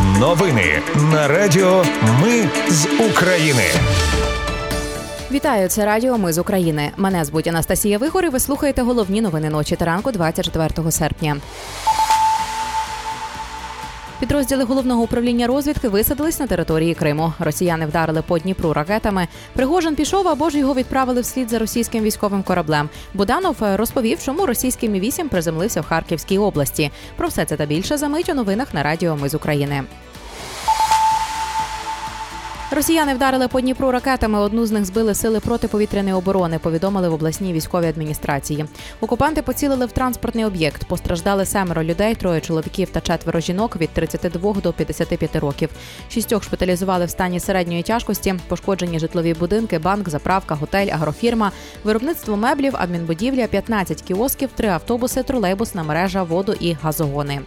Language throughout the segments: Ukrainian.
Новини на Радіо Ми з України. Вітаю, це Радіо Ми з України. Мене звуть Анастасія Вигор і Ви слухаєте головні новини ночі та ранку 24 серпня. Підрозділи головного управління розвідки висадились на території Криму. Росіяни вдарили по Дніпру ракетами. Пригожин пішов або ж його відправили вслід за російським військовим кораблем. Буданов розповів, чому російський мі 8 приземлився в Харківській області. Про все це та більше за мить у новинах на Радіо Ми з України. Росіяни вдарили по Дніпру ракетами. Одну з них збили сили протиповітряної оборони. Повідомили в обласній військовій адміністрації. Окупанти поцілили в транспортний об'єкт. Постраждали семеро людей, троє чоловіків та четверо жінок від 32 до 55 років. Шістьох шпиталізували в стані середньої тяжкості. Пошкоджені житлові будинки, банк, заправка, готель, агрофірма, виробництво меблів, адмінбудівля, 15 кіосків, три автобуси, тролейбусна мережа, воду і газогони.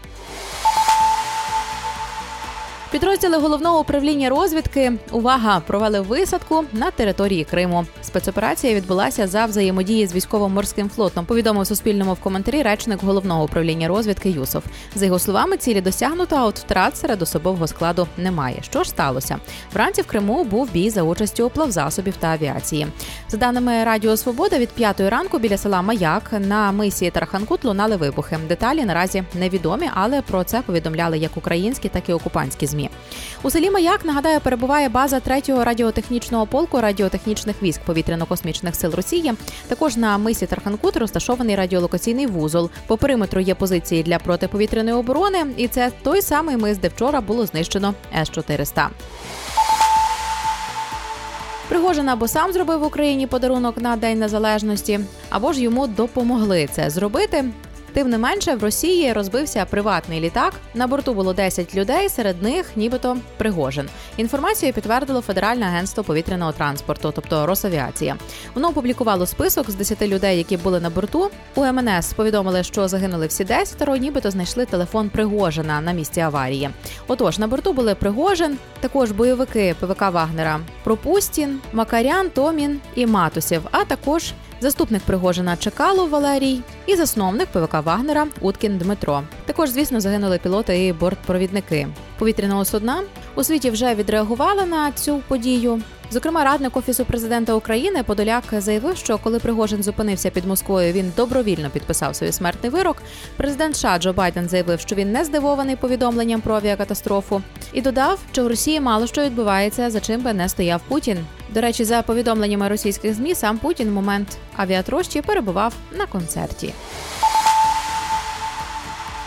Підрозділи головного управління розвідки увага провели висадку на території Криму. Спецоперація відбулася за взаємодії з військово-морським флотом. Повідомив Суспільному в коментарі речник головного управління розвідки Юсов. За його словами, цілі досягнуто, а от втрат серед особового складу немає. Що ж сталося? Вранці в Криму був бій за участю плавзасобів та авіації. За даними Радіо Свобода, від п'ятої ранку біля села Маяк на мисі Тараханкут лунали вибухи. Деталі наразі невідомі, але про це повідомляли як українські, так і окупантські змі. У селі Маяк нагадаю, перебуває база третього радіотехнічного полку радіотехнічних військ повітряно-космічних сил Росії. Також на мисі Тарханкут розташований радіолокаційний вузол. По периметру є позиції для протиповітряної оборони, і це той самий мис, де вчора було знищено с 400 Пригожин або сам зробив Україні подарунок на День Незалежності, або ж йому допомогли це зробити. Тим не менше, в Росії розбився приватний літак. На борту було 10 людей, серед них, нібито Пригожин. Інформацію підтвердило Федеральне агентство повітряного транспорту, тобто Росавіація. Воно опублікувало список з 10 людей, які були на борту. У МНС повідомили, що загинули всі 10, нібито знайшли телефон Пригожина на місці аварії. Отож, на борту були Пригожин, також бойовики ПВК Вагнера, Пропустін, Макарян, Томін і Матусів, а також заступник Пригожина Чекалов Валерій і засновник ПВК Вагнера Уткін Дмитро. Також, звісно, загинули пілоти і бортпровідники повітряного судна. У світі вже відреагували на цю подію. Зокрема, радник офісу президента України Подоляк заявив, що коли Пригожин зупинився під Москвою, він добровільно підписав свій смертний вирок. Президент США Джо Байден заявив, що він не здивований повідомленням про авіакатастрофу, і додав, що в Росії мало що відбувається, за чим би не стояв Путін. До речі, за повідомленнями російських змі сам Путін в момент авіатрощі перебував на концерті.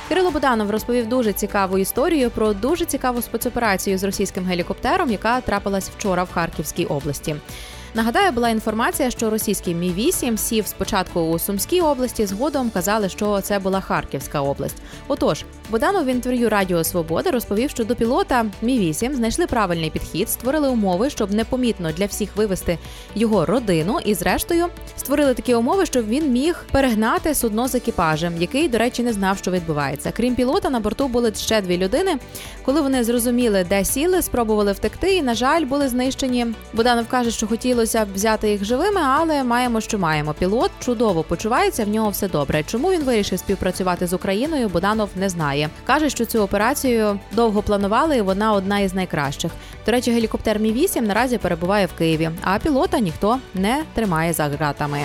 Кирило Буданов розповів дуже цікаву історію про дуже цікаву спецоперацію з російським гелікоптером, яка трапилась вчора в Харківській області. Нагадаю, була інформація, що російський мі 8 сів спочатку у Сумській області. Згодом казали, що це була Харківська область. Отож, Боданов в інтерв'ю Радіо Свобода розповів, що до пілота мі 8 знайшли правильний підхід, створили умови, щоб непомітно для всіх вивести його родину, і, зрештою, створили такі умови, щоб він міг перегнати судно з екіпажем, який, до речі, не знав, що відбувається. Крім пілота, на борту були ще дві людини. Коли вони зрозуміли, де сіли, спробували втекти, і на жаль, були знищені. Боданов каже, що хотіли хотілося взяти їх живими, але маємо, що маємо. Пілот чудово почувається, в нього все добре. Чому він вирішив співпрацювати з Україною? Буданов не знає. каже, що цю операцію довго планували, і вона одна із найкращих. До речі, гелікоптер Мі 8 наразі перебуває в Києві, а пілота ніхто не тримає за ґратами.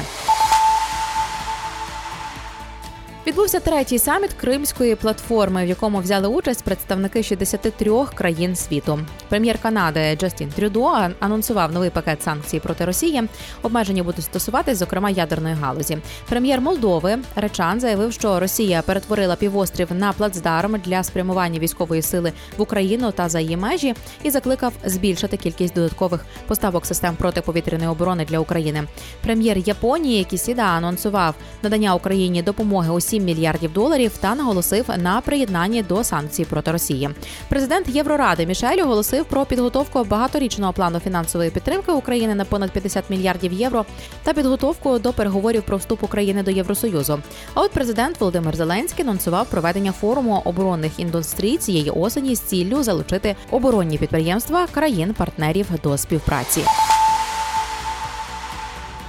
Відбувся третій саміт Кримської платформи, в якому взяли участь представники 63 країн світу. Прем'єр Канади Джастін Трюдо анонсував новий пакет санкцій проти Росії. Обмеження будуть стосуватись, зокрема ядерної галузі. Прем'єр Молдови Речан заявив, що Росія перетворила півострів на плацдарм для спрямування військової сили в Україну та за її межі і закликав збільшити кількість додаткових поставок систем протиповітряної оборони для України. Прем'єр Японії Кісіда анонсував надання Україні допомоги усі 7 мільярдів доларів та наголосив на приєднанні до санкцій проти Росії. Президент Євроради Мішель оголосив про підготовку багаторічного плану фінансової підтримки України на понад 50 мільярдів євро та підготовку до переговорів про вступ України до Євросоюзу. А от президент Володимир Зеленський анонсував проведення форуму оборонних індустрій цієї осені з ціллю залучити оборонні підприємства країн-партнерів до співпраці.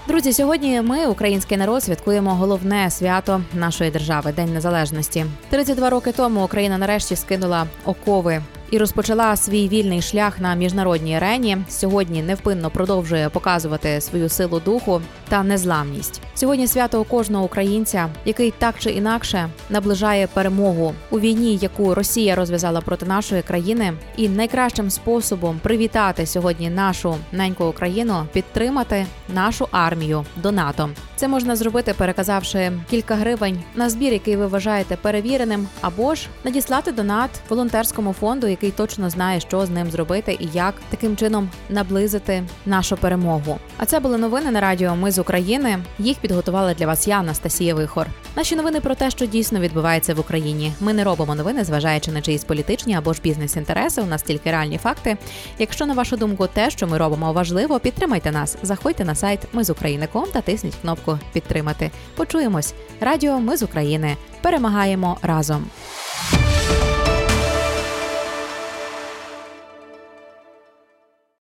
Друзі, сьогодні ми, український народ, святкуємо головне свято нашої держави День Незалежності. 32 роки тому Україна нарешті скинула окови і розпочала свій вільний шлях на міжнародній арені. Сьогодні невпинно продовжує показувати свою силу духу та незламність. Сьогодні свято кожного українця, який так чи інакше наближає перемогу у війні, яку Росія розв'язала проти нашої країни, і найкращим способом привітати сьогодні нашу неньку Україну підтримати нашу армію донатом. Це можна зробити, переказавши кілька гривень на збір, який ви вважаєте перевіреним, або ж надіслати донат волонтерському фонду, який точно знає, що з ним зробити і як таким чином наблизити нашу перемогу. А це були новини на радіо. Ми з України. Їх підготувала для вас я, Анастасія Вихор. Наші новини про те, що дійсно відбувається в Україні. Ми не робимо новини, зважаючи на чиїсь політичні або ж бізнес-інтереси. У нас тільки реальні факти. Якщо на вашу думку те, що ми робимо, важливо, підтримайте нас. Заходьте на сайт Ми з України.ком та тисніть кнопку Підтримати. Почуємось. Радіо Ми з України. Перемагаємо разом.